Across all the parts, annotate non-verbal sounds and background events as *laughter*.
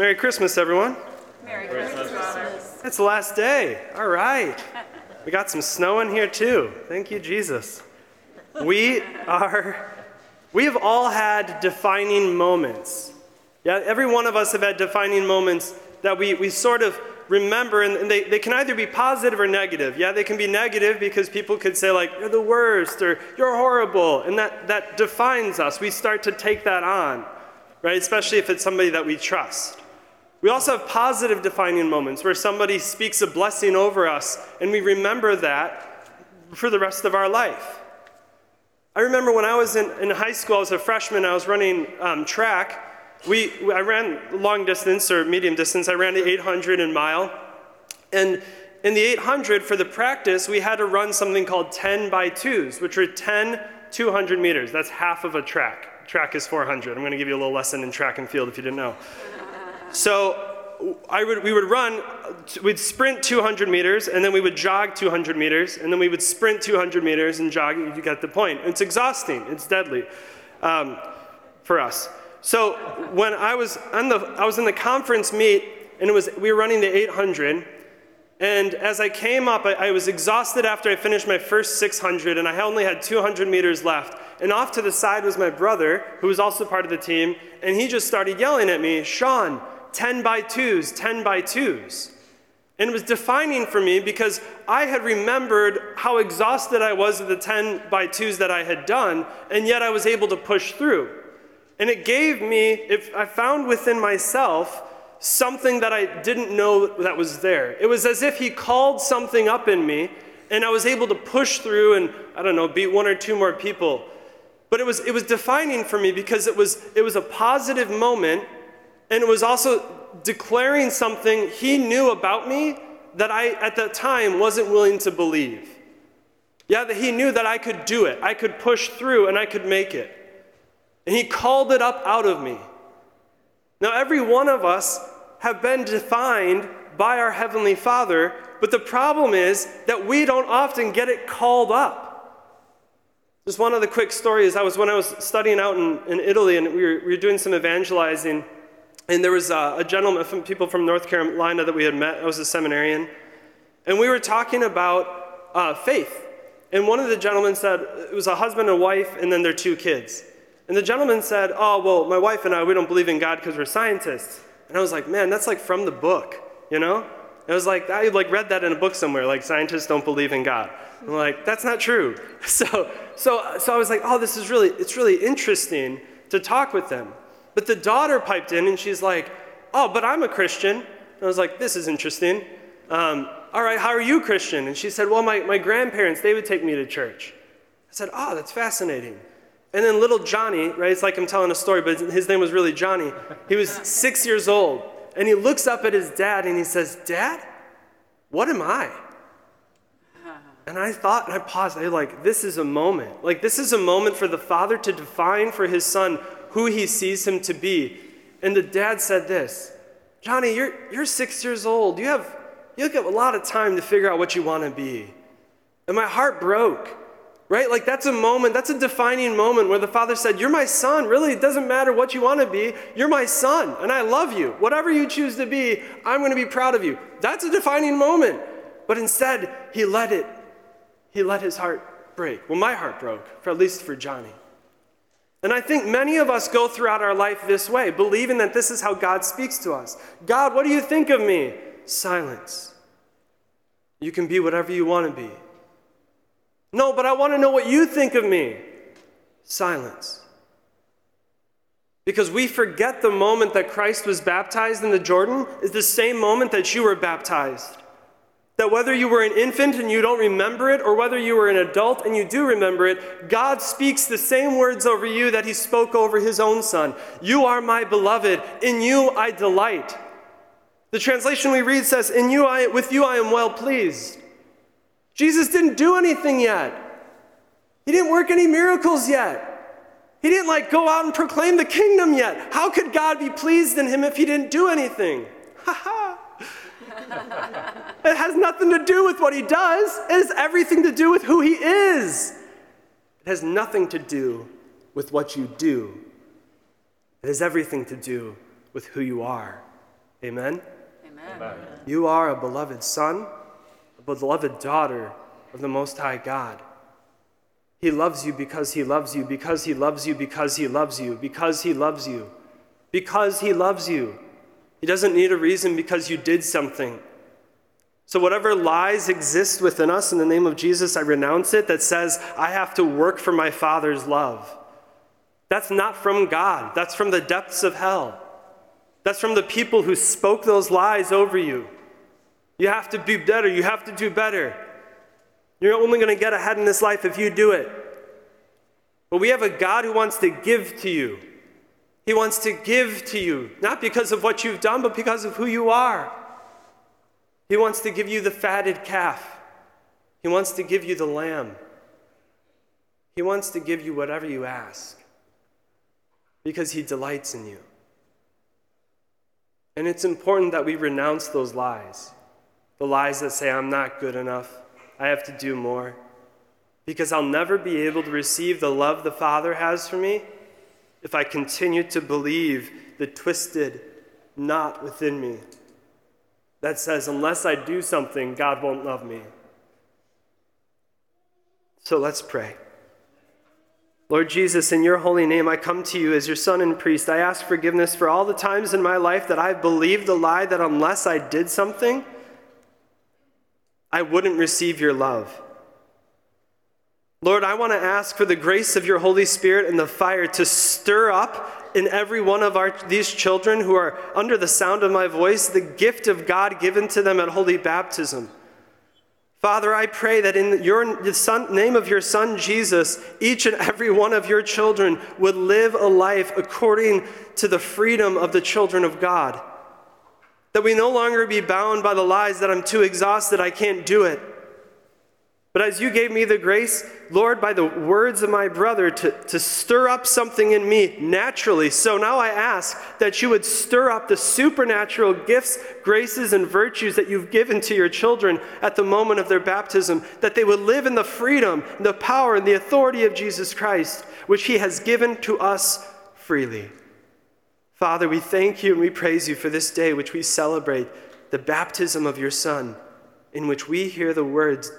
Merry Christmas, everyone. Merry Christmas. It's the last day. All right. We got some snow in here, too. Thank you, Jesus. We are, we have all had defining moments. Yeah, every one of us have had defining moments that we, we sort of remember, and, and they, they can either be positive or negative. Yeah, they can be negative because people could say, like, you're the worst or you're horrible, and that, that defines us. We start to take that on, right? Especially if it's somebody that we trust. We also have positive defining moments where somebody speaks a blessing over us, and we remember that for the rest of our life. I remember when I was in, in high school, I was a freshman, I was running um, track. We, I ran long distance or medium distance. I ran the 800 and mile. And in the 800, for the practice, we had to run something called 10 by 2s, which were 10 200 meters. That's half of a track. Track is 400. I'm going to give you a little lesson in track and field if you didn't know. So I would, we would run, we'd sprint 200 meters, and then we would jog 200 meters, and then we would sprint 200 meters and jog. You get the point. It's exhausting. It's deadly um, for us. So when I was on the, I was in the conference meet, and it was we were running the 800, and as I came up, I, I was exhausted after I finished my first 600, and I only had 200 meters left. And off to the side was my brother, who was also part of the team, and he just started yelling at me, Sean, 10 by 2s, 10 by 2s. And it was defining for me because I had remembered how exhausted I was at the 10 by 2s that I had done, and yet I was able to push through. And it gave me, if I found within myself something that I didn't know that was there. It was as if he called something up in me, and I was able to push through and, I don't know, beat one or two more people. But it was, it was defining for me because it was, it was a positive moment and it was also declaring something he knew about me that I, at that time, wasn't willing to believe. Yeah, that he knew that I could do it, I could push through, and I could make it. And he called it up out of me. Now, every one of us have been defined by our Heavenly Father, but the problem is that we don't often get it called up. Just one other quick story is I was when I was studying out in, in Italy and we were, we were doing some evangelizing and there was a, a gentleman, from people from North Carolina that we had met. I was a seminarian. And we were talking about uh, faith. And one of the gentlemen said, it was a husband and wife, and then their two kids. And the gentleman said, Oh, well, my wife and I, we don't believe in God because we're scientists. And I was like, Man, that's like from the book, you know? It was like, I like read that in a book somewhere, like scientists don't believe in God. I'm like, that's not true. *laughs* So, so, so I was like, oh, this is really, it's really interesting to talk with them. But the daughter piped in and she's like, Oh, but I'm a Christian. And I was like, This is interesting. Um, all right, how are you Christian? And she said, Well, my, my grandparents, they would take me to church. I said, Oh, that's fascinating. And then little Johnny, right? It's like I'm telling a story, but his name was really Johnny. He was six years old. And he looks up at his dad and he says, Dad, what am I? And I thought, and I paused, I was like, this is a moment. Like, this is a moment for the father to define for his son who he sees him to be. And the dad said this Johnny, you're, you're six years old. You have, you have a lot of time to figure out what you want to be. And my heart broke, right? Like that's a moment, that's a defining moment where the father said, You're my son. Really, it doesn't matter what you want to be. You're my son, and I love you. Whatever you choose to be, I'm going to be proud of you. That's a defining moment. But instead, he let it, he let his heart break. Well, my heart broke, for at least for Johnny. And I think many of us go throughout our life this way, believing that this is how God speaks to us. God, what do you think of me? Silence. You can be whatever you want to be. No, but I want to know what you think of me. Silence. Because we forget the moment that Christ was baptized in the Jordan is the same moment that you were baptized. That whether you were an infant and you don't remember it, or whether you were an adult and you do remember it, God speaks the same words over you that He spoke over His own Son. You are my beloved, in you I delight. The translation we read says, In you I, with you I am well pleased. Jesus didn't do anything yet. He didn't work any miracles yet. He didn't like go out and proclaim the kingdom yet. How could God be pleased in him if he didn't do anything? Ha ha *laughs* it has nothing to do with what he does, it has everything to do with who he is. It has nothing to do with what you do, it has everything to do with who you are. Amen? Amen. Amen. You are a beloved son, a beloved daughter of the Most High God. He loves you because he loves you, because he loves you, because he loves you, because he loves you, because he loves you. He doesn't need a reason because you did something. So, whatever lies exist within us in the name of Jesus, I renounce it that says, I have to work for my Father's love. That's not from God, that's from the depths of hell. That's from the people who spoke those lies over you. You have to be better, you have to do better. You're only going to get ahead in this life if you do it. But we have a God who wants to give to you. He wants to give to you, not because of what you've done, but because of who you are. He wants to give you the fatted calf, He wants to give you the lamb. He wants to give you whatever you ask because He delights in you. And it's important that we renounce those lies the lies that say, I'm not good enough, I have to do more. Because I'll never be able to receive the love the Father has for me if I continue to believe the twisted knot within me that says, unless I do something, God won't love me. So let's pray. Lord Jesus, in your holy name, I come to you as your son and priest. I ask forgiveness for all the times in my life that I've believed the lie that unless I did something, I wouldn't receive your love. Lord, I want to ask for the grace of your Holy Spirit and the fire to stir up in every one of our, these children who are under the sound of my voice the gift of God given to them at holy baptism. Father, I pray that in your son, name of your Son Jesus, each and every one of your children would live a life according to the freedom of the children of God. That we no longer be bound by the lies that I'm too exhausted, I can't do it. But as you gave me the grace, Lord, by the words of my brother, to, to stir up something in me naturally, so now I ask that you would stir up the supernatural gifts, graces, and virtues that you've given to your children at the moment of their baptism, that they would live in the freedom, the power, and the authority of Jesus Christ, which he has given to us freely. Father, we thank you and we praise you for this day, which we celebrate the baptism of your Son, in which we hear the words,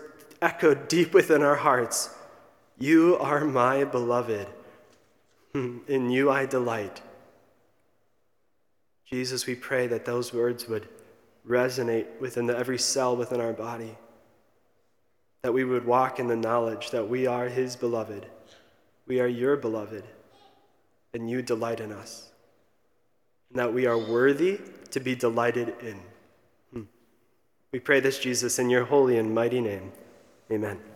echoed deep within our hearts You are my beloved. *laughs* In you I delight. Jesus, we pray that those words would resonate within the, every cell within our body, that we would walk in the knowledge that we are His beloved, we are your beloved, and you delight in us, and that we are worthy to be delighted in. Hmm. We pray this, Jesus, in your holy and mighty name. Amen.